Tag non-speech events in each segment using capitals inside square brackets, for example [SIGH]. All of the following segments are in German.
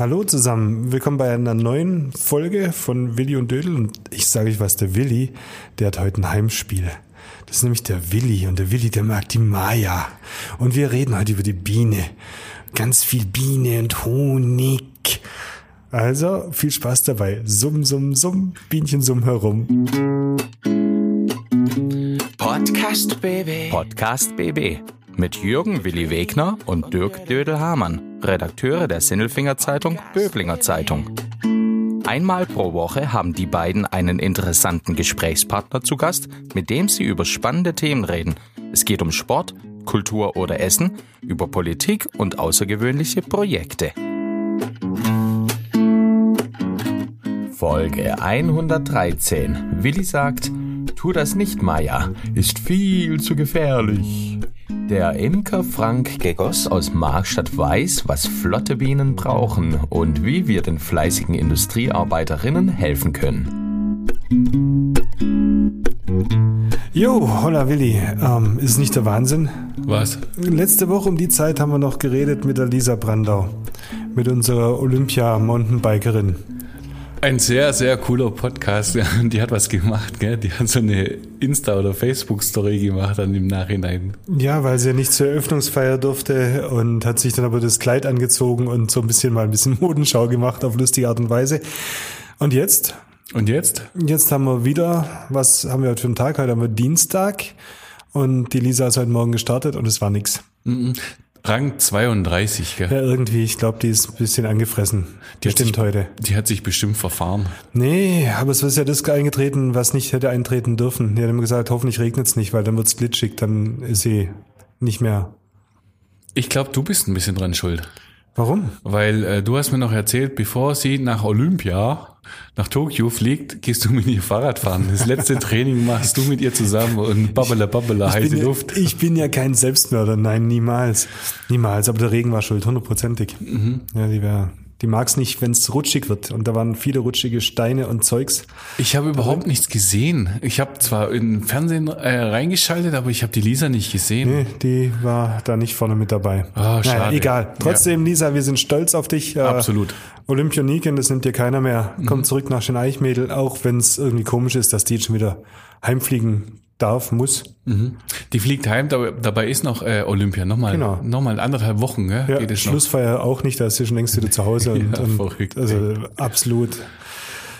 Hallo zusammen, willkommen bei einer neuen Folge von Willi und Dödel und ich sage euch was, der Willi, der hat heute ein Heimspiel. Das ist nämlich der Willi und der Willi, der mag die Maya. Und wir reden heute über die Biene. Ganz viel Biene und Honig. Also viel Spaß dabei. Summ, summ, summ, Bienchen summ herum. Podcast BB. Podcast BB mit Jürgen Willi Wegner und Dirk Dödel-Hamann, Redakteure der Sinnelfinger Zeitung Böblinger Zeitung. Einmal pro Woche haben die beiden einen interessanten Gesprächspartner zu Gast, mit dem sie über spannende Themen reden. Es geht um Sport, Kultur oder Essen, über Politik und außergewöhnliche Projekte. Folge 113. Willi sagt, tu das nicht, Maya, ist viel zu gefährlich. Der Imker Frank Gegoss aus Markstadt weiß, was flotte Bienen brauchen und wie wir den fleißigen Industriearbeiterinnen helfen können. Jo, holla Willi, ähm, ist nicht der Wahnsinn? Was? Letzte Woche um die Zeit haben wir noch geredet mit der Lisa Brandau, mit unserer Olympia-Mountainbikerin. Ein sehr, sehr cooler Podcast. Die hat was gemacht, gell? Die hat so eine Insta- oder Facebook-Story gemacht dann im Nachhinein. Ja, weil sie ja nicht zur Eröffnungsfeier durfte und hat sich dann aber das Kleid angezogen und so ein bisschen mal ein bisschen [LAUGHS] Modenschau gemacht auf lustige Art und Weise. Und jetzt? Und jetzt? Jetzt haben wir wieder, was haben wir heute für einen Tag? Heute haben wir Dienstag und die Lisa ist heute Morgen gestartet und es war nix. Mhm. Rang 32, gell? Ja, irgendwie, ich glaube, die ist ein bisschen angefressen. Die stimmt sich- heute. Die hat sich bestimmt verfahren. Nee, aber es ist ja das eingetreten, was nicht hätte eintreten dürfen. Die hat immer gesagt, hoffentlich regnet es nicht, weil dann wird's glitschig, dann ist sie nicht mehr. Ich glaube, du bist ein bisschen dran schuld. Warum? Weil äh, du hast mir noch erzählt, bevor sie nach Olympia, nach Tokio fliegt, gehst du mit ihr Fahrrad fahren. Das letzte [LAUGHS] Training machst du mit ihr zusammen und babbela babbela, Ich heiße ja, Luft. ich bin ja kein Selbstmörder, nein, niemals. Niemals, aber der Regen war schuld, hundertprozentig. Mhm. Ja, die, wär, die mag's nicht, wenn es rutschig wird. Und da waren viele rutschige Steine und Zeugs. Ich habe überhaupt nichts gesehen. Ich habe zwar im Fernsehen äh, reingeschaltet, aber ich habe die Lisa nicht gesehen. Nee, die war da nicht vorne mit dabei. Ah, Naja, schade. egal. Trotzdem, Lisa, wir sind stolz auf dich. Äh, Absolut. Olympioniken, das nimmt dir keiner mehr. Mhm. Komm zurück nach Schöneichmädel, auch wenn es irgendwie komisch ist, dass die jetzt schon wieder heimfliegen darf, muss. Die fliegt heim, dabei, ist noch äh, Olympia. Nochmal, Genau. nochmal anderthalb Wochen, gell? Ja, geht es noch. Schlussfeier auch nicht, da ist sie schon längst wieder zu Hause. Und, [LAUGHS] Ja, und Also absolut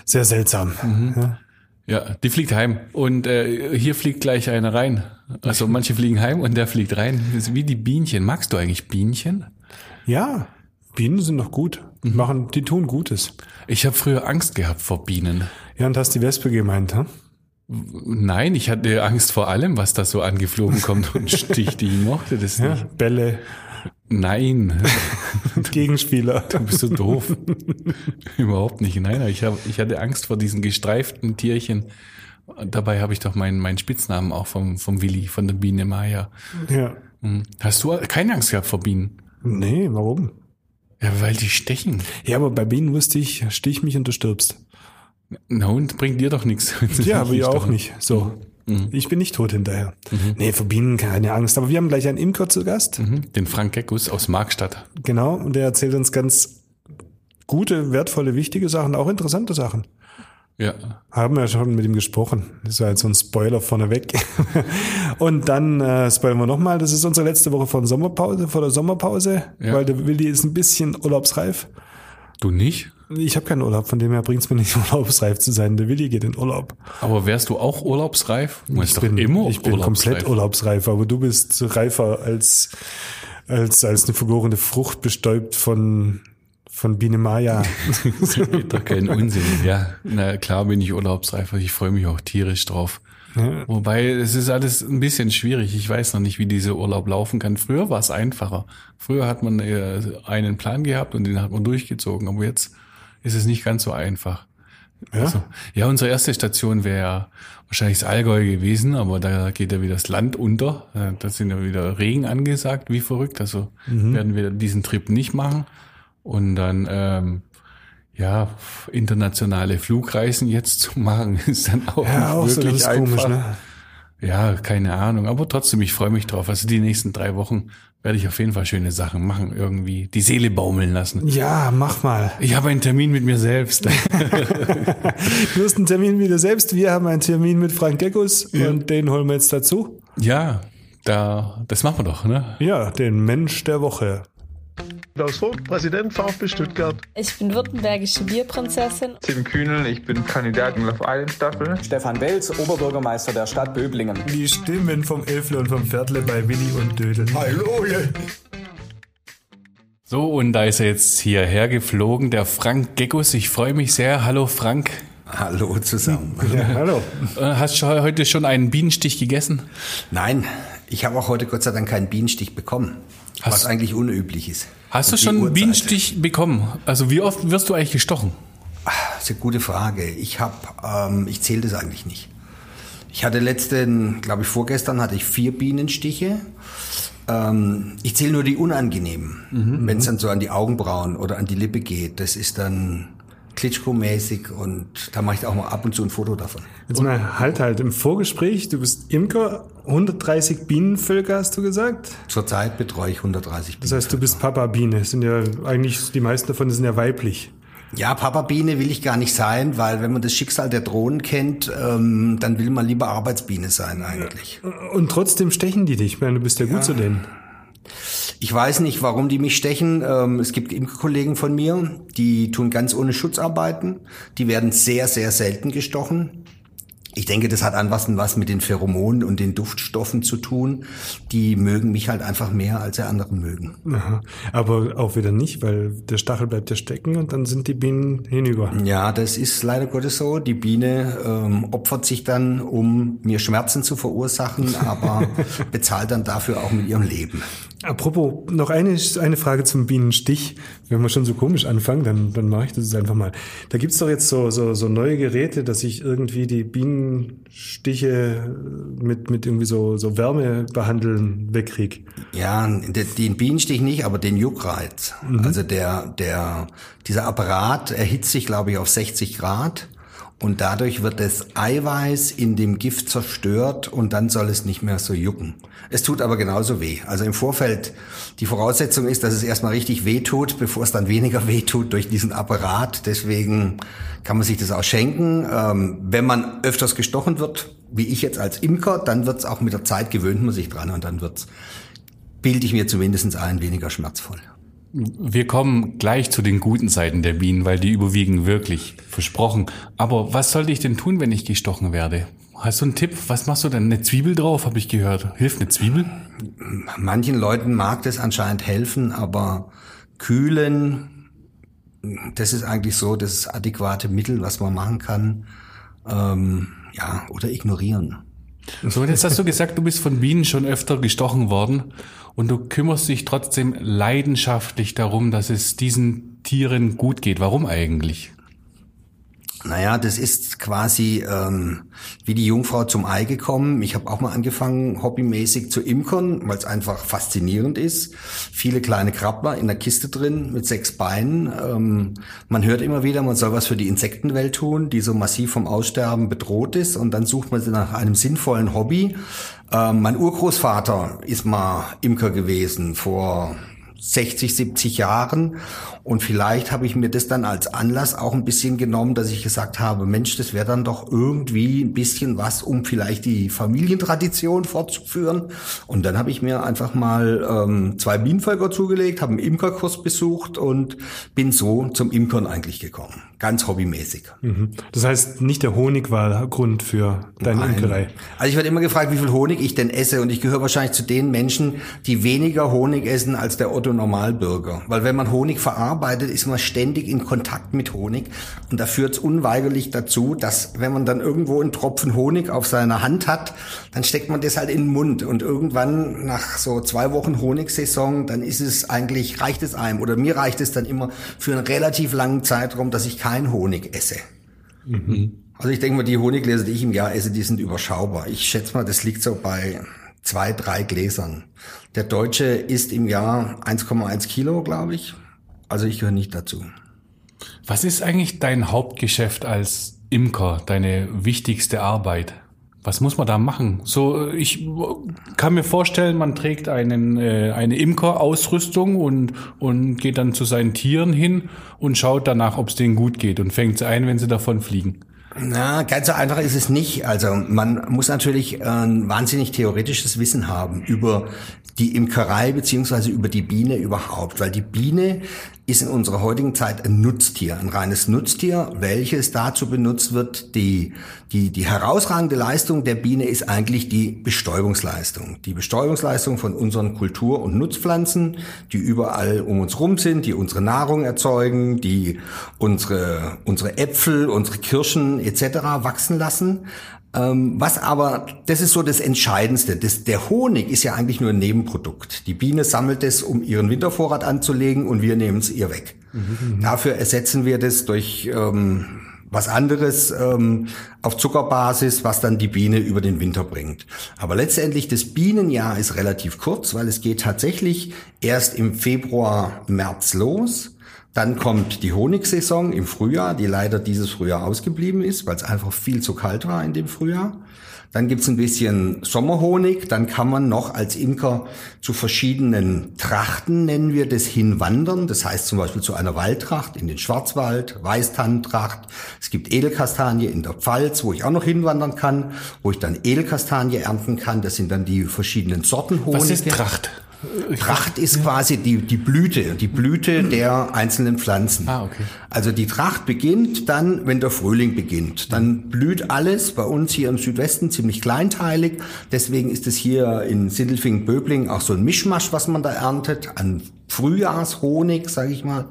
sehr seltsam. Mhm. Ja. Ja, die fliegt heim. Und äh, hier fliegt gleich einer rein. Also manche fliegen heim und der fliegt rein. Das ist wie die Bienchen. Magst du eigentlich Bienchen? ja, Bienen sind doch gut. Mhm. Machen, die tun Gutes. Ich habe früher Angst gehabt vor Bienen. Ja, und hast die Wespe gemeint, hm? Nein, ich hatte Angst vor allem, was da so angeflogen kommt und sticht. [LAUGHS] Ich mochte das Ja, nicht. Bälle, Nein, [LAUGHS] Gegenspieler. du bist so doof. Überhaupt nicht. Nein, ich, hab, ich hatte Angst vor diesen gestreiften Tierchen. Dabei habe ich doch meinen, meinen Spitznamen auch vom, vom Willi, von der Biene Maya. Ja. Hm. Hast du keine Angst gehabt vor Bienen? Nee, warum? Ja, weil die stechen. Ja, aber bei Bienen wusste ich, stich mich und du stirbst. Ein Hund bringt dir doch nichts. [LAUGHS] Ja, [LAUGHS] aber ihr auch nicht. So. Mhm. Ich bin nicht tot hinterher. Nee, vor Bienen keine Angst. Aber wir haben gleich einen Imker zu Gast. Mhm. Den Frank Geckus aus Markstadt. Genau. Und der erzählt uns ganz gute, wertvolle, wichtige Sachen, auch interessante Sachen. Ja. Haben wir ja schon mit ihm gesprochen. Das war jetzt so ein Spoiler vorneweg. [LAUGHS] Und dann äh, spoilern wir nochmal. Das ist unsere letzte Woche vor der Sommerpause, vor der Sommerpause, Ja. weil der Willi ist ein bisschen urlaubsreif. Du nicht? Ich habe keinen Urlaub, von dem her bringt es mir nicht, [LAUGHS] urlaubsreif zu sein. Der Willi geht in Urlaub. Aber wärst du auch urlaubsreif? Du Ich bin, immer ich bin komplett urlaubsreif, aber du bist reifer als, als, als eine vergorene Frucht bestäubt von, von Biene Maya. [LAUGHS] Doch kein Unsinn. Ja, na klar bin ich urlaubsreif. Ich freue mich auch tierisch drauf. Ja. Wobei, es ist alles ein bisschen schwierig. Ich weiß noch nicht, wie dieser Urlaub laufen kann. Früher war es einfacher. Früher hat man äh, einen Plan gehabt und den hat man durchgezogen. Aber jetzt ist es nicht ganz so einfach. Ja? Also, ja, unsere erste Station wäre wahrscheinlich das Allgäu gewesen, aber da geht ja wieder das Land unter. Äh, Da sind ja wieder Regen angesagt, wie verrückt. Also werden wir diesen Trip nicht machen. Und dann, ähm, ja, internationale Flugreisen jetzt zu machen, [LAUGHS] ist dann auch Ja, auch nicht so wirklich komisch, einfach. ne? Ja, keine Ahnung. Aber trotzdem, ich freue mich drauf. Also die nächsten drei Wochen werde ich auf jeden Fall schöne Sachen machen. Irgendwie die Seele baumeln lassen. Ja, mach mal. Ich habe einen Termin mit mir selbst. [LAUGHS] [LAUGHS] Du hast einen Termin mit dir selbst. Wir haben einen Termin mit Frank Geckus und den holen wir jetzt dazu. ja, da, das machen wir doch, ne? Ja, den Mensch der Woche. Klaus Vogt, Präsident VfB Stuttgart. Ich bin württembergische Bierprinzessin. Tim Kühnel, ich bin Kandidat in Love Island Staffel. Stefan Welz, Oberbürgermeister der Stadt Böblingen. Die Stimmen vom Elfle und vom Viertle bei Willi und Dödel. Hallo, So, und da ist er jetzt hierher geflogen, der Frank Geckus. Ich freue mich sehr. Hallo Frank. Hallo zusammen. Ja, hallo. Äh, Hast du heute schon einen Bienenstich gegessen? Nein, ich habe auch heute Gott sei Dank keinen Bienenstich bekommen, Hast- was eigentlich unüblich ist. Hast du schon einen. Bienenstich bekommen? Also wie oft wirst du eigentlich gestochen? Das ist eine gute Frage. Ich habe, ähm, ich zähle das eigentlich nicht. Ich hatte letzten, glaube ich, vorgestern hatte ich vier Bienenstiche. Ähm, ich zähle nur die unangenehmen. Wenn es dann so an die Augenbrauen oder an die Lippe geht, das ist dann Klitschko-mäßig und da mache ich auch mal ab und zu ein Foto davon. Jetzt mal halt halt im Vorgespräch. Du bist Imker, 130 Bienenvölker hast du gesagt. Zurzeit betreue ich 130 Das heißt, du bist Papa Biene. Sind ja eigentlich die meisten davon sind ja weiblich. Ja, Papa Biene will ich gar nicht sein, weil wenn man das Schicksal der Drohnen kennt, ähm, dann will man lieber Arbeitsbiene sein eigentlich. Und trotzdem stechen die dich. Ich meine, du bist ja, gut zu denen. Ich weiß nicht, warum die mich stechen. Ähm, es gibt Imkerkollegen von mir, die tun ganz ohne Schutz arbeiten. Die werden sehr, sehr selten gestochen. Ich denke, das hat an was, was mit den Pheromonen und den Duftstoffen zu tun. Die mögen mich halt einfach mehr, als die anderen mögen. Aha. Aber auch wieder nicht, weil der Stachel bleibt ja stecken und dann sind die Bienen hinüber. Ja, das ist leider Gottes so. Die Biene ähm, opfert sich dann, um mir Schmerzen zu verursachen, aber [LAUGHS] bezahlt dann dafür auch mit ihrem Leben. Apropos, noch eine, eine Frage zum Bienenstich. Wenn wir schon so komisch anfangen, dann, dann mache ich das jetzt einfach mal. Da gibt's doch jetzt so, so, so neue Geräte, dass ich irgendwie die Bienenstiche mit, mit irgendwie so, so Wärme behandeln wegkrieg. Ja, de- den Bienenstich nicht, aber den Juckreiz. Also der, der, dieser Apparat erhitzt sich, glaube ich, auf 60 Grad und dadurch wird das Eiweiß in dem Gift zerstört und dann soll es nicht mehr so jucken. Es tut aber genauso weh. Also im Vorfeld, die Voraussetzung ist, dass es erstmal richtig weh tut, bevor es dann weniger [LAUGHS] weh tut durch diesen Apparat. Deswegen kann man sich das auch schenken. Ähm, wenn man öfters gestochen wird, wie ich jetzt als Imker, dann wird es auch mit der Zeit gewöhnt man sich dran und dann wird's bilde ich mir zumindest ein, weniger schmerzvoll. Wir kommen gleich zu den guten Seiten der Bienen, weil die überwiegen wirklich. Versprochen. Aber was sollte ich denn tun, wenn ich gestochen werde? Hast du einen Tipp? Was machst du denn? Eine Zwiebel drauf, habe ich gehört. Hilft eine Zwiebel? Manchen Leuten mag das anscheinend helfen, aber kühlen, das ist eigentlich so das adäquate Mittel, was man machen kann. Ähm, ja, oder ignorieren. So, jetzt hast du gesagt, du bist von Bienen schon öfter gestochen worden und du kümmerst dich trotzdem leidenschaftlich darum, dass es diesen Tieren gut geht. Warum eigentlich? Naja, das ist quasi ähm, wie die Jungfrau zum Ei gekommen. Ich habe auch mal angefangen, hobbymäßig zu imkern, weil es einfach faszinierend ist. Viele kleine Krabbler in der Kiste drin mit sechs Beinen. Ähm, man hört immer wieder, man soll was für die Insektenwelt tun, die so massiv vom Aussterben bedroht ist. Und dann sucht man nach einem sinnvollen Hobby. Ähm, mein Urgroßvater ist mal Imker gewesen vor 60, 70 Jahren. Und vielleicht habe ich mir das dann als Anlass auch ein bisschen genommen, dass ich gesagt habe, Mensch, das wäre dann doch irgendwie ein bisschen was, um vielleicht die Familientradition fortzuführen. Und dann habe ich mir einfach mal ähm, zwei Bienenvölker zugelegt, habe einen Imkerkurs besucht und bin so zum Imkern eigentlich gekommen. Ganz hobbymäßig. Mhm. Das heißt, nicht der Honig war Grund für deine Nein. Imkerei. Also ich werde immer gefragt, wie viel Honig ich denn esse und ich gehöre wahrscheinlich zu den Menschen, die weniger Honig essen als der Otto Normalbürger. Weil wenn man Honig verarbeitet, ist man ständig in Kontakt mit Honig und da führt es unweigerlich dazu, dass wenn man dann irgendwo einen Tropfen Honig auf seiner Hand hat, dann steckt man das halt in den Mund und irgendwann nach so zwei Wochen Honigsaison, dann ist es eigentlich, reicht es einem oder mir reicht es dann immer für einen relativ langen Zeitraum, dass ich keinen Honig esse. Also ich denke mal, die Honiggläser, die ich im Jahr esse, die sind überschaubar. Ich schätze mal, das liegt so bei zwei, drei Gläsern. Der Deutsche isst im Jahr 1,1 Kilo, glaube ich. Also ich gehöre nicht dazu. Was ist eigentlich dein Hauptgeschäft als Imker, deine wichtigste Arbeit? Was muss man da machen? So, äh, ich kann mir vorstellen, man trägt einen, äh, eine Imker-Ausrüstung und, und geht dann zu seinen Tieren hin und schaut danach, ob es denen gut geht und fängt sie ein, wenn sie davon fliegen. Na, ganz so einfach ist es nicht. Also man muss natürlich ein wahnsinnig theoretisches Wissen haben über die Imkerei beziehungsweise über die Biene überhaupt, weil die Biene ist in unserer heutigen Zeit ein Nutztier, ein reines Nutztier, welches dazu benutzt wird. Die, die, die herausragende Leistung der Biene ist eigentlich die Bestäubungsleistung. Die Bestäubungsleistung von unseren Kultur- und Nutzpflanzen, die überall um uns rum sind, die unsere Nahrung erzeugen, die unsere, unsere Äpfel, unsere Kirschen etc. wachsen lassen. Ähm, was aber, das ist so das Entscheidendste. Das, der Honig ist ja eigentlich nur ein Nebenprodukt. Die Biene sammelt es, um ihren Wintervorrat anzulegen und wir nehmen es ihr weg. Mhm. Dafür ersetzen wir das durch ähm, was anderes ähm, auf Zuckerbasis, was dann die Biene über den Winter bringt. Aber letztendlich das Bienenjahr ist relativ kurz, weil es geht tatsächlich erst im Februar, März los. Dann kommt die Honigsaison im Frühjahr, die leider dieses Frühjahr ausgeblieben ist, weil es einfach viel zu kalt war in dem Frühjahr. Dann gibt's ein bisschen Sommerhonig. Dann kann man noch als Imker zu verschiedenen Trachten, nennen wir das, hinwandern. Das heißt zum Beispiel zu einer Waldtracht in den Schwarzwald, Weißtannentracht. Es gibt Edelkastanie in der Pfalz, wo ich auch noch hinwandern kann, wo ich dann Edelkastanie ernten kann. Das sind dann die verschiedenen Sorten Honig. Was ist Tracht? Tracht ist quasi die, die Blüte, die Blüte der einzelnen Pflanzen. Ah, okay. Also die Tracht beginnt dann, wenn der Frühling beginnt. Dann blüht alles bei uns hier im Südwesten ziemlich kleinteilig. Deswegen ist es hier in Sindelfingen-Böbling auch so ein Mischmasch, was man da erntet, an Frühjahrshonig, sage ich mal.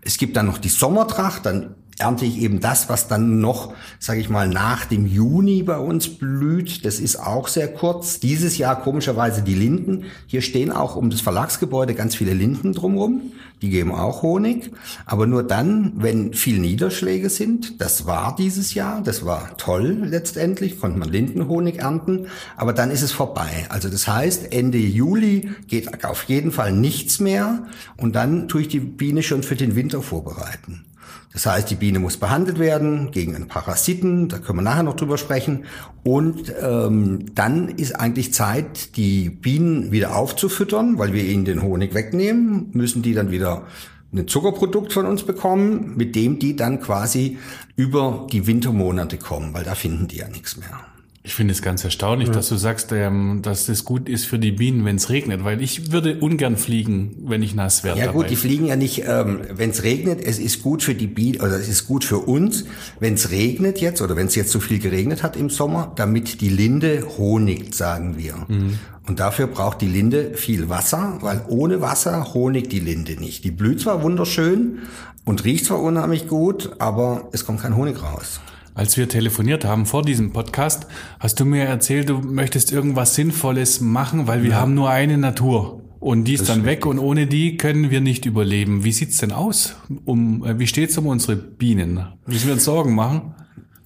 Es gibt dann noch die Sommertracht, dann ernte ich eben das, was dann noch, sage ich mal, nach dem Juni bei uns blüht. Das ist auch sehr kurz. Dieses Jahr komischerweise die Linden. Hier stehen auch um das Verlagsgebäude ganz viele Linden drumherum. Die geben auch Honig. Aber nur dann, wenn viel Niederschläge sind. Das war dieses Jahr. Das war toll letztendlich. Konnte man Lindenhonig ernten. Aber dann ist es vorbei. Also das heißt, Ende Juli geht auf jeden Fall nichts mehr. Und dann tue ich die Biene schon für den Winter vorbereiten. Das heißt, die Biene muss behandelt werden gegen einen Parasiten, da können wir nachher noch drüber sprechen. Und ähm, dann ist eigentlich Zeit, die Bienen wieder aufzufüttern, weil wir ihnen den Honig wegnehmen, müssen die dann wieder ein Zuckerprodukt von uns bekommen, mit dem die dann quasi über die Wintermonate kommen, weil da finden die ja nichts mehr. Ich finde es ganz erstaunlich, ja. dass du sagst, ähm, dass es gut ist für die Bienen, wenn es regnet, weil ich würde ungern fliegen, wenn ich nass werde. Ja dabei. gut, die fliegen ja nicht, ähm, wenn es regnet. Es ist gut für die Bienen, oder es ist gut für uns, wenn es regnet jetzt oder wenn es jetzt so viel geregnet hat im Sommer, damit die Linde honigt, sagen wir. Mhm. Und dafür braucht die Linde viel Wasser, weil ohne Wasser honigt die Linde nicht. Die blüht zwar wunderschön und riecht zwar unheimlich gut, aber es kommt kein Honig raus. Als wir telefoniert haben vor diesem Podcast, hast du mir erzählt, du möchtest irgendwas Sinnvolles machen, weil wir ja. haben nur eine Natur. Und die ist das dann ist weg und ohne die können wir nicht überleben. Wie sieht's denn aus? Um, äh, wie steht's um unsere Bienen? Müssen wir uns Sorgen machen?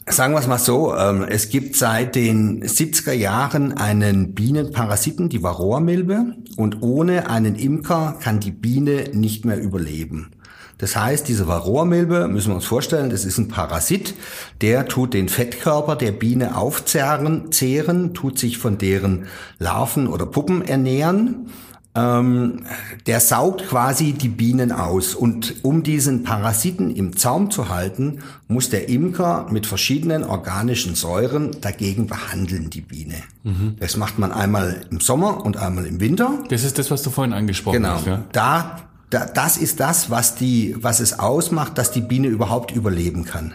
Sagen wir es mal so, ähm, es gibt seit den 70er Jahren einen Bienenparasiten, die Varroa-Milbe, und ohne einen Imker kann die Biene nicht mehr überleben. Das heißt, diese Varroa-Milbe, müssen wir uns vorstellen, das ist ein Parasit, der tut den Fettkörper der Biene aufzehren, zehren, tut sich von deren Larven oder Puppen ernähren. Ähm, der saugt quasi die Bienen aus. Und um diesen Parasiten im Zaum zu halten, muss der Imker mit verschiedenen organischen Säuren dagegen behandeln, die Biene. Mhm. Das macht man einmal im Sommer und einmal im Winter. Das ist das, was du vorhin angesprochen genau. hast. Genau. Ja? Da da, das ist das, was die, was es ausmacht, dass die Biene überhaupt überleben kann.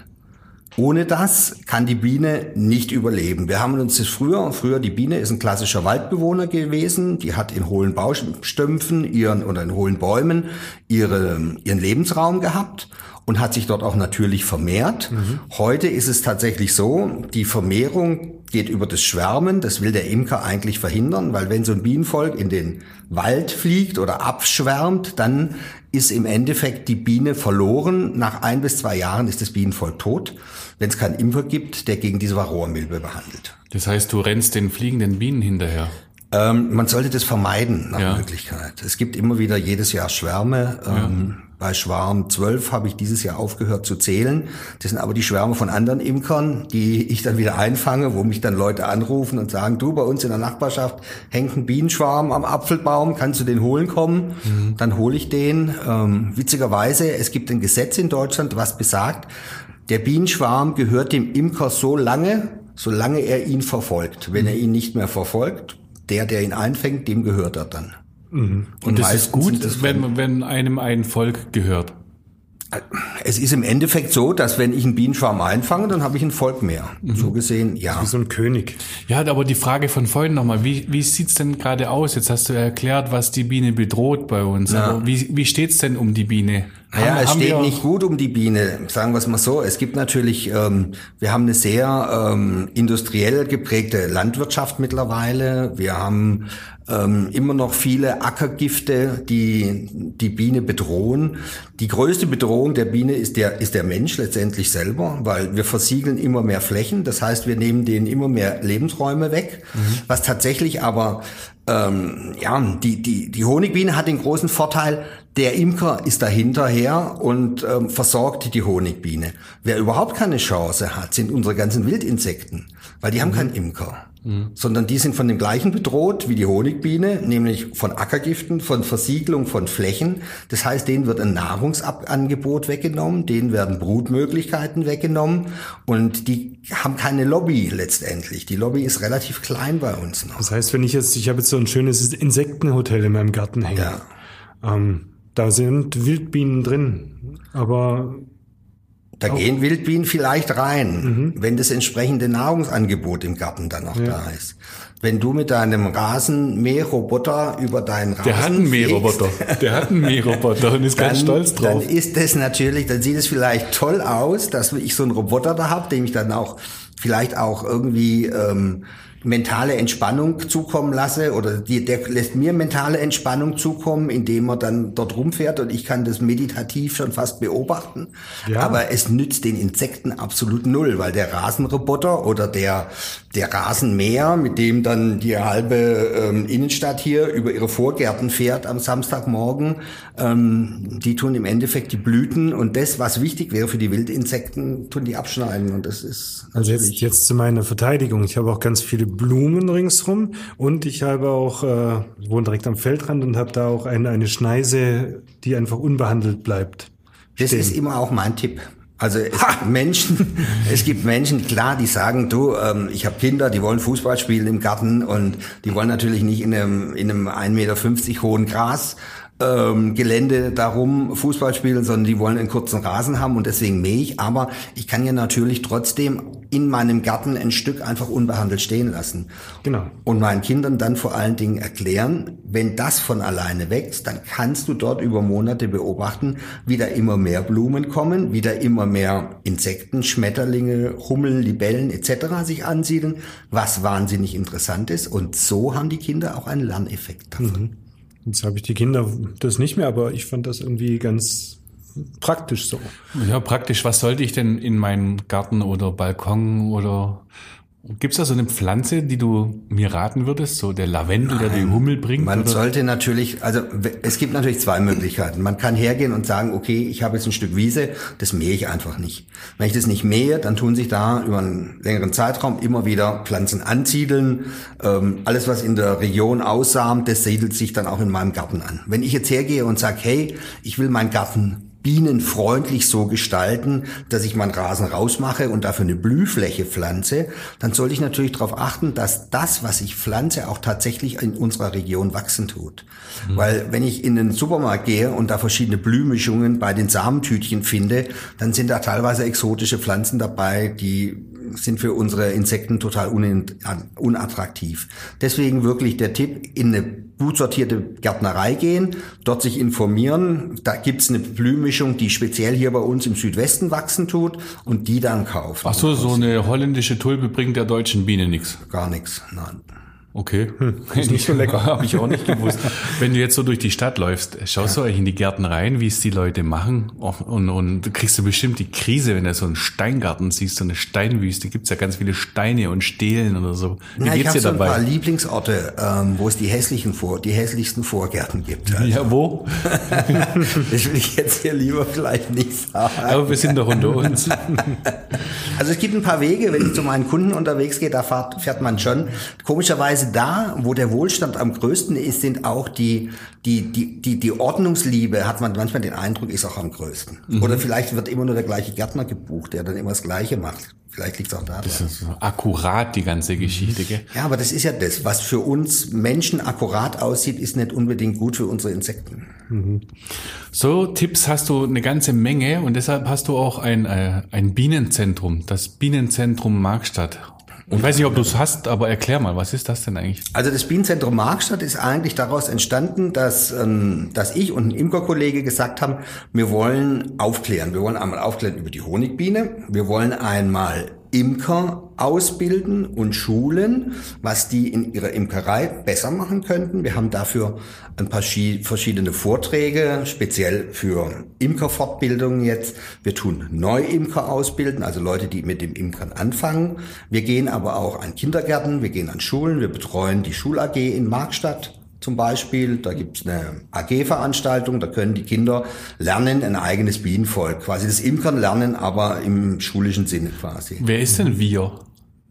Ohne das kann die Biene nicht überleben. Wir haben uns das früher, früher die Biene ist ein klassischer Waldbewohner gewesen, die hat in hohlen Baustümpfen ihren, oder in hohlen Bäumen ihre, ihren Lebensraum gehabt und hat sich dort auch natürlich vermehrt. Mhm. Heute ist es tatsächlich so, die Vermehrung geht über das Schwärmen. Das will der Imker eigentlich verhindern, weil wenn so ein Bienenvolk in den Wald fliegt oder abschwärmt, dann ist im Endeffekt die Biene verloren. Nach ein bis zwei Jahren ist das Bienenvolk tot, wenn es keinen Imker gibt, der gegen diese Varroamilbe behandelt. Das heißt, du rennst den fliegenden Bienen hinterher? Ähm, man sollte das vermeiden nach Ja. Möglichkeit. Es gibt immer wieder jedes Jahr Schwärme. Ähm, Bei Schwarm 12 habe ich dieses Jahr aufgehört zu zählen. Das sind aber die Schwärme von anderen Imkern, die ich dann wieder einfange, wo mich dann Leute anrufen und sagen, du, bei uns in der Nachbarschaft hängt ein Bienenschwarm am Apfelbaum, kannst du den holen kommen? Dann hole ich den. Ähm, witzigerweise, es gibt ein Gesetz in Deutschland, was besagt, der Bienenschwarm gehört dem Imker so lange, solange er ihn verfolgt. Wenn er ihn nicht mehr verfolgt, der, der ihn einfängt, dem gehört er dann. Und, Und das ist gut, das wenn, wenn einem ein Volk gehört. es ist im Endeffekt so, dass wenn ich einen Bienenschwarm einfange, dann habe ich ein Volk mehr. So gesehen, ja. Wie so ein König. Ja, aber die Frage von vorhin nochmal, wie, wie sieht's denn gerade aus? Jetzt hast du erklärt, was die Biene bedroht bei uns. Aber wie, wie steht's denn um die Biene? Naja, Haben- es steht nicht gut um die Biene, sagen wir es mal so. Es gibt natürlich, ähm, wir haben eine sehr ähm, industriell geprägte Landwirtschaft mittlerweile. Wir haben ähm, immer noch viele Ackergifte, die die Biene bedrohen. Die größte Bedrohung der Biene ist der, ist der Mensch letztendlich selber, weil wir versiegeln immer mehr Flächen. Das heißt, wir nehmen denen immer mehr Lebensräume weg, was tatsächlich aber ähm, ja, die, die, die Honigbiene hat den großen Vorteil, der Imker ist dahinterher und ähm, versorgt die Honigbiene. Wer überhaupt keine Chance hat, sind unsere ganzen Wildinsekten, weil die haben keinen Imker. Sondern die sind von dem gleichen bedroht wie die Honigbiene, nämlich von Ackergiften, von Versiegelung von Flächen. Das heißt, denen wird ein Nahrungsangebot weggenommen, denen werden Brutmöglichkeiten weggenommen und die haben keine Lobby letztendlich. Die Lobby ist relativ klein bei uns noch. Das heißt, wenn ich jetzt, ich habe jetzt so ein schönes Insektenhotel in meinem Garten hängen. Ja. Ähm, da sind Wildbienen drin, aber Da gehen Wildbienen vielleicht rein, wenn das entsprechende Nahrungsangebot im Garten dann noch da ist. Wenn du mit deinem Rasenmäherroboter über deinen Rasen Der hat einen Mähroboter. Der hat einen Mähroboter und ist ganz stolz drauf. Dann ist das natürlich, dann sieht es vielleicht toll aus, dass ich so einen Roboter da habe, dem ich dann auch vielleicht auch irgendwie ähm, mentale Entspannung zukommen lasse oder die, der lässt mir mentale Entspannung zukommen, indem er dann dort rumfährt und ich kann das meditativ schon fast beobachten. Ja. Aber es nützt den Insekten absolut null, weil der Rasenroboter oder der, der Rasenmäher, mit dem dann die halbe ähm, Innenstadt hier über ihre Vorgärten fährt am Samstagmorgen, ähm, die tun im Endeffekt die Blüten und das, was wichtig wäre für die Wildinsekten, tun die abschneiden und das ist Also jetzt, jetzt zu meiner Verteidigung. Ich habe auch ganz viele Blumen ringsrum und ich habe auch, äh, ich wohne direkt am Feldrand und habe da auch eine, eine Schneise, die einfach unbehandelt bleibt. Das stehen. ist immer auch mein Tipp. Also es gibt Menschen, [LAUGHS] es gibt Menschen, klar, die sagen, du, ähm, ich habe Kinder, die wollen Fußball spielen im Garten und die wollen natürlich nicht in einem, in einem 1,50 Meter hohen Gras ähm, Gelände darum Fußball spielen, sondern die wollen einen kurzen Rasen haben und deswegen mähe ich. Aber ich kann ja natürlich trotzdem in meinem Garten ein Stück einfach unbehandelt stehen lassen. Genau. Und meinen Kindern dann vor allen Dingen erklären, wenn das von alleine wächst, dann kannst du dort über Monate beobachten, wie da immer mehr Blumen kommen, wie da immer mehr Insekten, Schmetterlinge, Hummeln, Libellen etc. sich ansiedeln, was wahnsinnig interessant ist. Und so haben die Kinder auch einen Lerneffekt davon. Jetzt habe ich die Kinder das nicht mehr, aber ich fand das irgendwie ganz praktisch so. Ja, praktisch. Was sollte ich denn in meinem Garten oder Balkon oder gibt's da so eine Pflanze, die du mir raten würdest? So der Lavendel, der die Hummel bringt? Man oder? sollte natürlich, also es gibt natürlich zwei Möglichkeiten. Man kann hergehen und sagen, okay, ich habe jetzt ein Stück Wiese, das mähe ich einfach nicht. Wenn ich das nicht mähe, dann tun sich da über einen längeren Zeitraum immer wieder Pflanzen ansiedeln. Ähm, alles, was in der Region aussamt, das siedelt sich dann auch in meinem Garten an. Wenn ich jetzt hergehe und sage, hey, ich will meinen Garten bienenfreundlich so gestalten, dass ich meinen Rasen rausmache und dafür eine Blühfläche pflanze, dann sollte ich natürlich darauf achten, dass das, was ich pflanze, auch tatsächlich in unserer Region wachsen tut. Weil wenn ich in den Supermarkt gehe und da verschiedene Blühmischungen bei den Samentütchen finde, dann sind da teilweise exotische Pflanzen dabei, die sind für unsere Insekten total unattraktiv. Deswegen wirklich der Tipp, in eine gut sortierte Gärtnerei gehen, dort sich informieren. Da gibt's eine Blühmischung, die speziell hier bei uns im Südwesten wachsen tut und die dann kaufen. Ach so, so eine holländische Tulpe bringt der deutschen Biene nichts. Gar nichts, nein. Okay. Hm, ist nicht so lecker. [LAUGHS] Habe ich auch nicht gewusst. Wenn du jetzt so durch die Stadt läufst, schaust du eigentlich in die Gärten rein, wie es die Leute machen. Und, und du kriegst du bestimmt die Krise, wenn du so einen Steingarten siehst, so eine Steinwüste. Gibt's ja ganz viele Steine und Stelen oder so. Wie Na, geht's dir so dabei? Ich habe ein paar Lieblingsorte, ähm, wo es die hässlichen Vor die hässlichsten Vorgärten gibt. Also. Ja, wo? [LAUGHS] das will ich jetzt hier lieber vielleicht nicht sagen. Aber wir sind doch unter uns. [LAUGHS] also es gibt ein paar Wege, wenn ich zu meinen Kunden unterwegs gehe, da fährt, fährt man schon. Komischerweise da, wo der Wohlstand am größten ist, sind auch die, die, die, die, die Ordnungsliebe, hat man manchmal den Eindruck, ist auch am größten. Mhm. Oder vielleicht wird immer nur der gleiche Gärtner gebucht, der dann immer das Gleiche macht. Vielleicht liegt es auch da. Das ist so akkurat, die ganze Geschichte, gell? Ja, aber das ist ja das. Was für uns Menschen akkurat aussieht, ist nicht unbedingt gut für unsere Insekten. Mhm. So, Tipps hast du eine ganze Menge und deshalb hast du auch ein, äh, ein Bienenzentrum, das Bienenzentrum Markstadt. Ich weiß nicht, ob du es hast, aber erklär mal, was ist das denn eigentlich? Also das Bienenzentrum Markstadt ist eigentlich daraus entstanden, dass, ähm, dass ich und ein Imkerkollege gesagt haben, wir wollen aufklären. Wir wollen einmal aufklären über die Honigbiene. Wir wollen einmal Imker ausbilden und schulen, was die in ihrer Imkerei besser machen könnten. Wir haben dafür ein paar verschiedene Vorträge, speziell für Imkerfortbildungen jetzt. Wir tun Neuimker ausbilden, also Leute, die mit dem Imkern anfangen. Wir gehen aber auch an Kindergärten, wir gehen an Schulen, wir betreuen die Schul AG in Markstadt zum Beispiel. Da gibt's eine AG-Veranstaltung, da können die Kinder lernen ein eigenes Bienenvolk. Quasi das Imkern lernen, aber im schulischen Sinne quasi. Wer ist denn wir?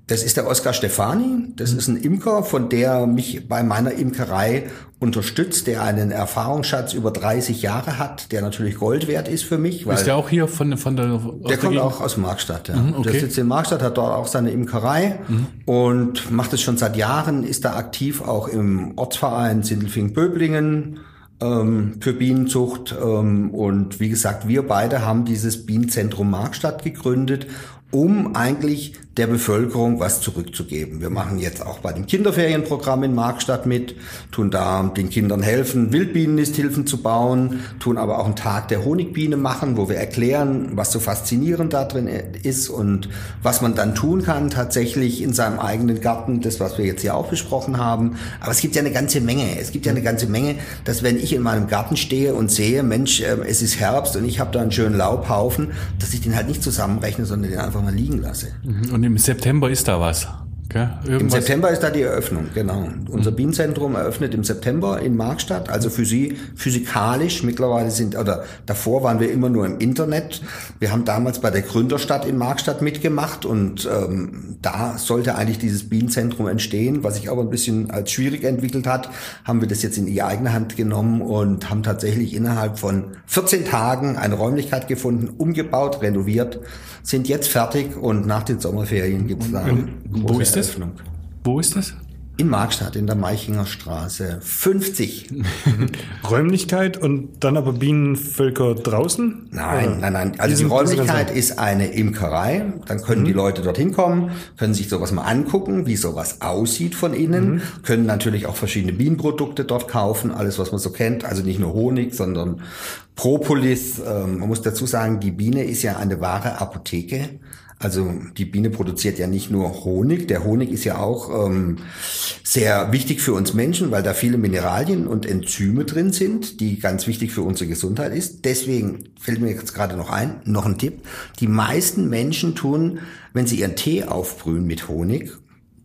Das ist der Oskar Stefani. Das ist ein Imker, von der mich bei meiner Imkerei unterstützt, der einen Erfahrungsschatz über 30 Jahre hat, der natürlich Gold wert ist für mich. Weil ist der auch hier von, von der... Der kommt auch aus Markstadt, ja. Mhm, okay. Der sitzt in Markstadt, hat dort auch seine Imkerei mhm. und macht es schon seit Jahren, ist da aktiv auch im Ortsverein Sindelfing-Böblingen ähm, für Bienenzucht. Ähm, und wie gesagt, wir beide haben dieses Bienenzentrum Markstadt gegründet um eigentlich der Bevölkerung was zurückzugeben. Wir machen jetzt auch bei dem Kinderferienprogramm in Markstadt mit, tun da den Kindern helfen, Wildbienennisthilfen zu bauen, tun aber auch einen Tag der Honigbiene machen, wo wir erklären, was so faszinierend da drin ist und was man dann tun kann tatsächlich in seinem eigenen Garten, das was wir jetzt hier auch besprochen haben. Aber es gibt ja eine ganze Menge. Es gibt ja eine ganze Menge, dass wenn ich in meinem Garten stehe und sehe, Mensch, ähm, es ist Herbst und ich habe da einen schönen Laubhaufen, dass ich den halt nicht zusammenrechne, sondern den einfach mal liegen lasse. Mhm. Und im September ist da was. Im September ist da die Eröffnung, genau. Unser mhm. Bienenzentrum eröffnet im September in Markstadt, also für Sie physikalisch. Mittlerweile sind, oder davor waren wir immer nur im Internet. Wir haben damals bei der Gründerstadt in Markstadt mitgemacht und ähm, da sollte eigentlich dieses Bienenzentrum entstehen, was sich aber ein bisschen als schwierig entwickelt hat, haben wir das jetzt in die eigene Hand genommen und haben tatsächlich innerhalb von 14 Tagen eine Räumlichkeit gefunden, umgebaut, renoviert, sind jetzt fertig und nach den Sommerferien gibt es da. Wo ist das? Wo ist das? In Markstadt, in der Meichinger Straße 50. [LAUGHS] Räumlichkeit und dann aber Bienenvölker draußen? Nein, Oder? nein, nein. Also die Räumlichkeit ist eine Imkerei. Dann können mhm. die Leute dorthin kommen, können sich sowas mal angucken, wie sowas aussieht von innen, mhm. können natürlich auch verschiedene Bienenprodukte dort kaufen, alles was man so kennt. Also nicht nur Honig, sondern Propolis. Ähm, man muss dazu sagen, die Biene ist ja eine wahre Apotheke. Also die Biene produziert ja nicht nur Honig. Der Honig ist ja auch ähm, sehr wichtig für uns Menschen, weil da viele Mineralien und Enzyme drin sind, die ganz wichtig für unsere Gesundheit ist. Deswegen fällt mir jetzt gerade noch ein, noch ein Tipp. Die meisten Menschen tun, wenn sie ihren Tee aufbrühen mit Honig,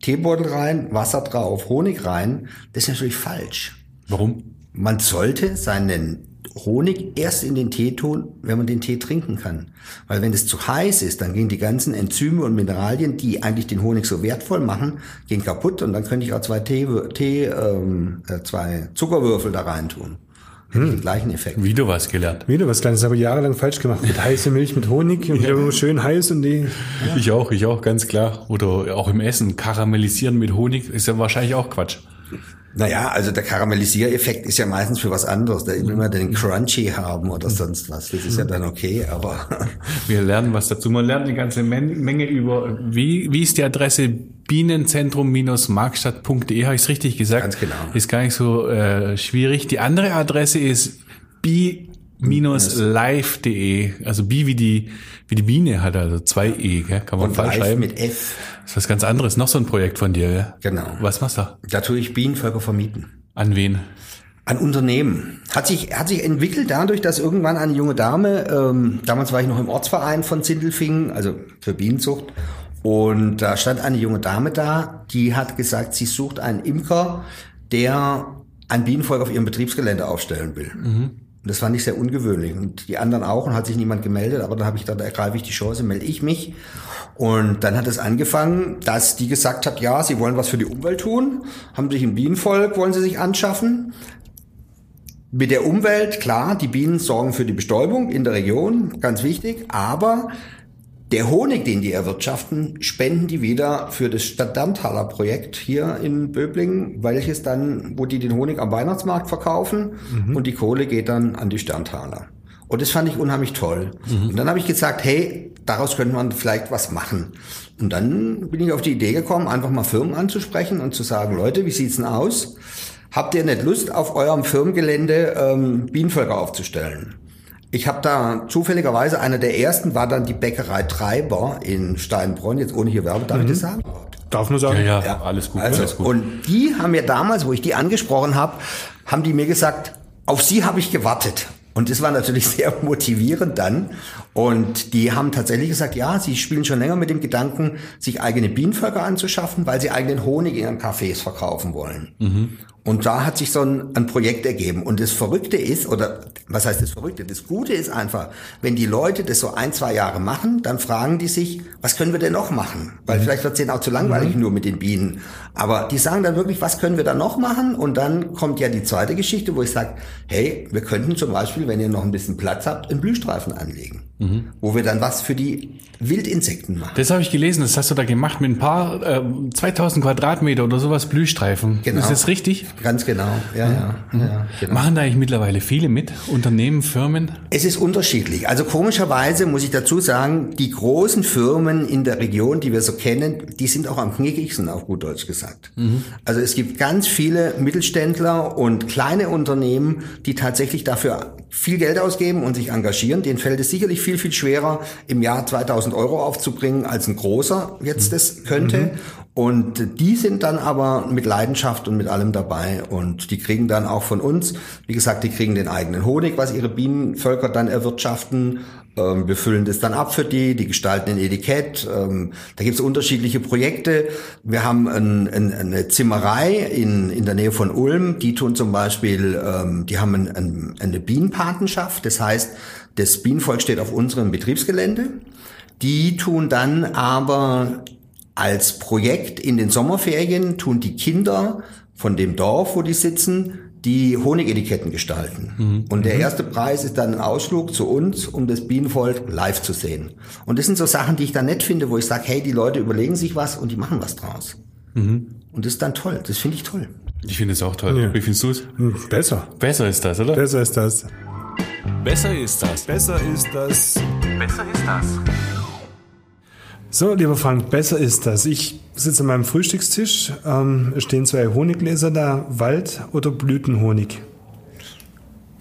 Teebeutel rein, Wasser drauf, Honig rein, das ist natürlich falsch. Warum? Man sollte seinen Honig erst in den Tee tun, wenn man den Tee trinken kann. Weil wenn es zu heiß ist, dann gehen die ganzen Enzyme und Mineralien, die eigentlich den Honig so wertvoll machen, gehen kaputt und dann könnte ich auch zwei Tee, Tee ähm, äh, zwei Zuckerwürfel da rein tun. Hm. Den gleichen Effekt. Wieder was gelernt. Wieder was Kleines, aber jahrelang falsch gemacht. Mit heißer Milch, mit Honig und ja. schön heiß und die. Ja. Ich auch, ich auch, ganz klar. Oder auch im Essen. Karamellisieren mit Honig ist ja wahrscheinlich auch Quatsch. Naja, also der Karamellisiereffekt ist ja meistens für was anderes. Da will man den Crunchy haben oder sonst was. Das ist ja dann okay, aber. [LAUGHS] Wir lernen was dazu. Man lernt eine ganze Menge über, wie, wie ist die Adresse bienenzentrum-markstadt.de, habe ich es richtig gesagt? Ganz genau. Ist gar nicht so äh, schwierig. Die andere Adresse ist bi minus live.de, also B wie die, wie die Biene hat, also zwei E, gell? kann man Und falsch schreiben. mit F. Das ist was ganz anderes, noch so ein Projekt von dir, gell? Genau. Was machst du? Da tue ich Bienenvölker vermieten. An wen? Ein Unternehmen. Hat sich, hat sich entwickelt dadurch, dass irgendwann eine junge Dame, ähm, damals war ich noch im Ortsverein von Sindelfingen, also für Bienenzucht, und da stand eine junge Dame da, die hat gesagt, sie sucht einen Imker, der ein Bienenvolk auf ihrem Betriebsgelände aufstellen will. Und das fand ich sehr ungewöhnlich. Und die anderen auch, und hat sich niemand gemeldet, aber dann habe ich gedacht, da ergreife ich die Chance, melde ich mich. Und dann hat es angefangen, dass die gesagt hat, ja, sie wollen was für die Umwelt tun, haben sich ein Bienenvolk, wollen sie sich anschaffen. Mit der Umwelt, klar, die Bienen sorgen für die Bestäubung in der Region, ganz wichtig, aber der Honig, den die erwirtschaften, spenden die wieder für das Stadtdanthaler Projekt hier in Böblingen, welches dann, wo die den Honig am Weihnachtsmarkt verkaufen und die Kohle geht dann an die Sterntaler. Und das fand ich unheimlich toll. Und dann habe ich gesagt, hey, daraus könnte man vielleicht was machen. Und dann bin ich auf die Idee gekommen, einfach mal Firmen anzusprechen und zu sagen, Leute, wie sieht's denn aus? Habt ihr nicht Lust, auf eurem Firmengelände ähm, Bienenvölker aufzustellen? Ich habe da zufälligerweise, einer der ersten war dann die Bäckerei Treiber in Steinbronn, jetzt ohne hier Werbung, darf ich das sagen? Darf man sagen? Ja, ja, alles gut, Also, alles gut. und die haben mir damals, wo ich die angesprochen habe, haben die mir gesagt, auf sie habe ich gewartet. Und das war natürlich [LAUGHS] sehr motivierend dann. Und die haben tatsächlich gesagt, ja, sie spielen schon länger mit dem Gedanken, sich eigene Bienenvölker anzuschaffen, weil sie eigenen Honig in ihren Cafés verkaufen wollen. Und da hat sich so ein, ein Projekt ergeben. Und das Verrückte ist, oder was heißt das Verrückte? Das Gute ist einfach, wenn die Leute das so ein, zwei Jahre machen, dann fragen die sich, was können wir denn noch machen? Weil vielleicht wird es denen auch zu langweilig nur mit den Bienen. Aber die sagen dann wirklich, was können wir da noch machen? Und dann kommt ja die zweite Geschichte, wo ich sage, hey, wir könnten zum Beispiel, wenn ihr noch ein bisschen Platz habt, einen Blühstreifen anlegen. Wo wir dann was für die Wildinsekten machen. Das habe ich gelesen, das hast du da gemacht mit ein paar, äh, 2000 Quadratmeter oder sowas Blühstreifen. Genau. Ist das richtig? Ganz genau, ja, ja. ja genau. Machen da eigentlich mittlerweile viele mit? Unternehmen, Firmen? Es ist unterschiedlich. Also komischerweise muss ich dazu sagen, die großen Firmen in der Region, die wir so kennen, die sind auch am knickigsten, auf gut Deutsch gesagt. Also es gibt ganz viele Mittelständler und kleine Unternehmen, die tatsächlich dafür viel Geld ausgeben und sich engagieren. Denen fällt es sicherlich viel, viel schwerer, im Jahr 2000 Euro aufzubringen, als ein großer jetzt das könnte. Und die sind dann aber mit Leidenschaft und mit allem dabei und die kriegen dann auch von uns, wie gesagt, die kriegen den eigenen Honig, was ihre Bienenvölker dann erwirtschaften. Ähm, wir füllen das dann ab für die, die gestalten ein Etikett. Ähm, da gibt es unterschiedliche Projekte. Wir haben ein, ein, eine Zimmerei in, in der Nähe von Ulm, die tun zum Beispiel, ähm, die haben ein, eine Bienenpatenschaft. Das heißt, das Bienenvolk steht auf unserem Betriebsgelände. Die tun dann aber als Projekt in den Sommerferien tun die Kinder von dem Dorf, wo die sitzen, die Honigetiketten gestalten. Und der erste Preis ist dann ein Ausflug zu uns, um das Bienenvolk live zu sehen. Und das sind so Sachen, die ich da nett finde, wo ich sage, hey, die Leute überlegen sich was und die machen was draus. Und das ist dann toll. Das finde ich toll. Ich finde es auch toll. Wie findest du es? Besser. Besser ist das, oder? Besser ist das. Besser ist das. Besser ist das. Besser ist das. So, lieber Frank, besser ist das. Ich sitze an meinem Frühstückstisch. Ähm, es stehen zwei Honiggläser da. Wald- oder Blütenhonig?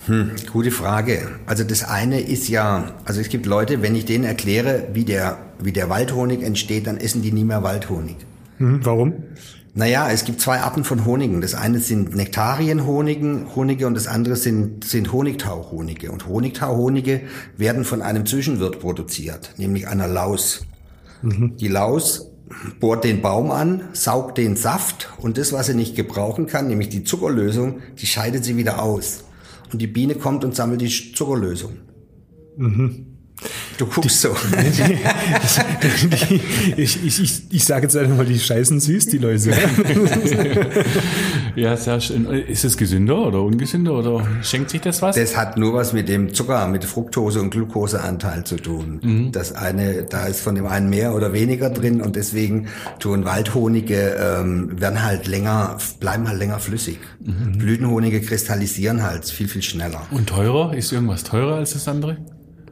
Hm, gute Frage. Also das eine ist ja, also es gibt Leute, wenn ich denen erkläre, wie der, wie der Waldhonig entsteht, dann essen die nie mehr Waldhonig. Hm, warum? Naja, es gibt zwei Arten von Honigen. Das eine sind Nektarienhonigen, Honige und das andere sind, sind Honigtauhonige. Und Honigtauhonige werden von einem Zwischenwirt produziert, nämlich einer Laus. Die Laus bohrt den Baum an, saugt den Saft und das, was sie nicht gebrauchen kann, nämlich die Zuckerlösung, die scheidet sie wieder aus. Und die Biene kommt und sammelt die Zuckerlösung. Du guckst so. [LAUGHS] [LAUGHS] ich ich, ich, ich sage jetzt einfach mal, die scheißen süß, die Leute. [LAUGHS] Ja, sehr schön. Ist es gesünder oder ungesünder oder schenkt sich das was? Das hat nur was mit dem Zucker, mit Fructose und Glukoseanteil zu tun. Das eine, da ist von dem einen mehr oder weniger drin und deswegen tun Waldhonige ähm, werden halt länger, bleiben halt länger flüssig. Blütenhonige kristallisieren halt viel viel schneller. Und teurer? Ist irgendwas teurer als das andere?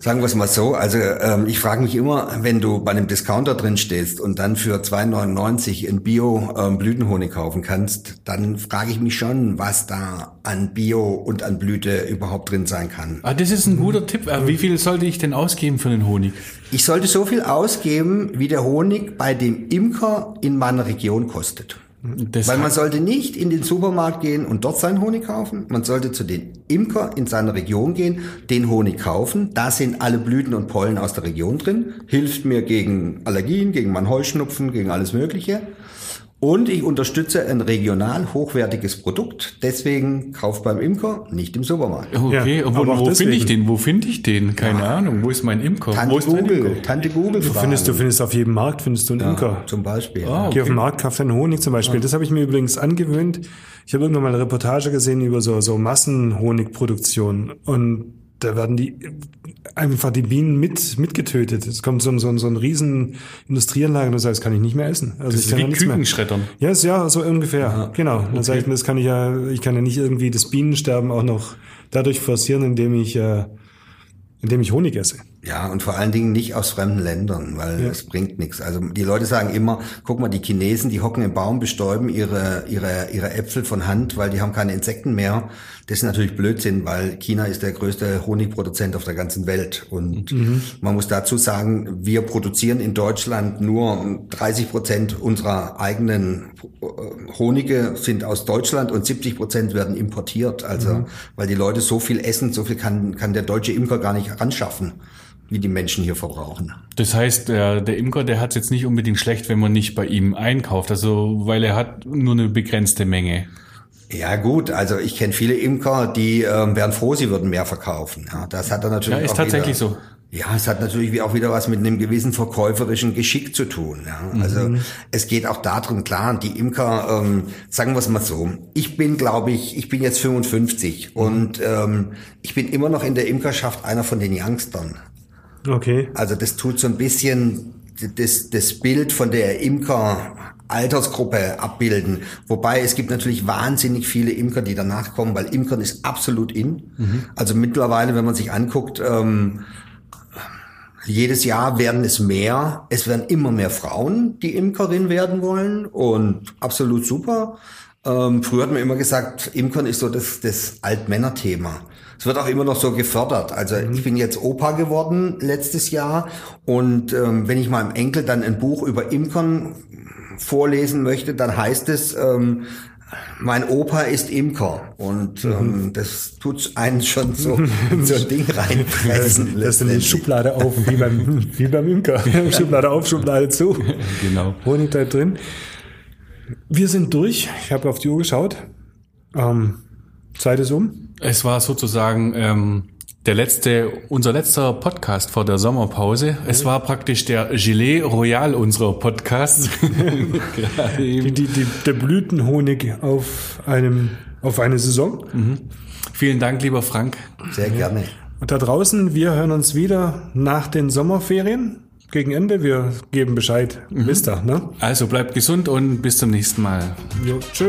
Sagen wir es mal so, also ähm, ich frage mich immer, wenn du bei einem Discounter drin stehst und dann für 2,99 in Bio ähm, Blütenhonig kaufen kannst, dann frage ich mich schon, was da an Bio und an Blüte überhaupt drin sein kann. Ah, das ist ein guter Tipp. Äh, Wie viel sollte ich denn ausgeben für den Honig? Ich sollte so viel ausgeben, wie der Honig bei dem Imker in meiner Region kostet. Das Weil man sollte nicht in den Supermarkt gehen und dort seinen Honig kaufen. Man sollte zu den Imker in seiner Region gehen, den Honig kaufen. Da sind alle Blüten und Pollen aus der Region drin. Hilft mir gegen Allergien, gegen meinen Heuschnupfen, gegen alles Mögliche. Und ich unterstütze ein regional hochwertiges Produkt. Deswegen kauft beim Imker, nicht im Supermarkt. Okay, Ja, wo, wo finde ich den? Wo finde ich den? Keine Ahnung. Wo ist mein Imker? Tante wo ist Google, Imker? Tante Google Du findest, du findest auf jedem Markt findest du einen Imker. zum Beispiel. Ah, Geh auf okay. den Markt, kauf deinen Honig zum Beispiel. Das habe ich mir übrigens angewöhnt. Ich habe irgendwann mal eine Reportage gesehen über so, so Massenhonigproduktion. Und da werden die einfach die Bienen mit, mitgetötet. Es kommt so ein, so ein, so ein riesen Industrieanlage und du sagst, das kann ich nicht mehr essen. Also Das ich ist kann ja wie nichts mehr. Kükenschreddern. Ja, ist ja so ungefähr. Genau. Dann sage ich, das kann ich ja, ich kann ja nicht irgendwie das Bienensterben auch noch dadurch forcieren, indem ich, äh, indem ich Honig esse. Ja, und vor allen Dingen nicht aus fremden Ländern, weil es bringt nichts. Also die Leute sagen immer, guck mal, die Chinesen, die hocken im Baum, bestäuben ihre, ihre, ihre Äpfel von Hand, weil die haben keine Insekten mehr. Das ist natürlich Blödsinn, weil China ist der größte Honigproduzent auf der ganzen Welt. Und man muss dazu sagen, wir produzieren in Deutschland nur 30 Prozent unserer eigenen äh, Honige sind aus Deutschland und 70 Prozent werden importiert. Also, weil die Leute so viel essen, so viel kann, kann der deutsche Imker gar nicht anschaffen wie die Menschen hier verbrauchen. Das heißt, der, der Imker, der hat es jetzt nicht unbedingt schlecht, wenn man nicht bei ihm einkauft. Also, weil er hat nur eine begrenzte Menge. Ja gut, also ich kenne viele Imker, die ähm, wären froh, sie würden mehr verkaufen. Ja, das hat dann natürlich Ja, ist auch tatsächlich wieder, so. Ja, es hat natürlich auch wieder was mit einem gewissen verkäuferischen Geschick zu tun. Ja. Also es geht auch darum, klar, die Imker, ähm, sagen wir es mal so, ich bin, glaube ich, ich bin jetzt 55 und ähm, ich bin immer noch in der Imkerschaft einer von den Youngstern. Okay. Also das tut so ein bisschen das, das Bild von der Imker Altersgruppe abbilden. Wobei es gibt natürlich wahnsinnig viele Imker, die danach kommen, weil Imkern ist absolut in. Also mittlerweile, wenn man sich anguckt, ähm, jedes Jahr werden es mehr. Es werden immer mehr Frauen, die Imkerin werden wollen und absolut super. Ähm, früher hat man immer gesagt, Imkern ist so das, das Altmännerthema. Es wird auch immer noch so gefördert. Also ich bin jetzt Opa geworden letztes Jahr und ähm, wenn ich meinem Enkel dann ein Buch über Imkern vorlesen möchte, dann heißt es, ähm, mein Opa ist Imker und ähm, das tut einen schon so [LAUGHS] so ein Ding reinpressen. Das dann die. Schublade auf, wie beim, wie beim Imker. [LAUGHS] [LAUGHS] Schublade auf, Schublade zu. Genau. Honig da drin. Wir sind durch. Ich habe auf die Uhr geschaut. Ähm, Zeit ist um. Es war sozusagen ähm, der letzte, unser letzter Podcast vor der Sommerpause. Es war praktisch der Gilet Royal unserer Podcasts. [LAUGHS] Die, die, die, der Blütenhonig auf einem, auf eine Saison. Vielen Dank, lieber Frank. Sehr gerne. Und da draußen, wir hören uns wieder nach den Sommerferien. Gegen Ende. Wir geben Bescheid. Bis da, ne? Also bleibt gesund und bis zum nächsten Mal. Jo, tschö.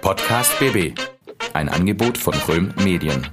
Podcast BB. Ein Angebot von Röhm Medien.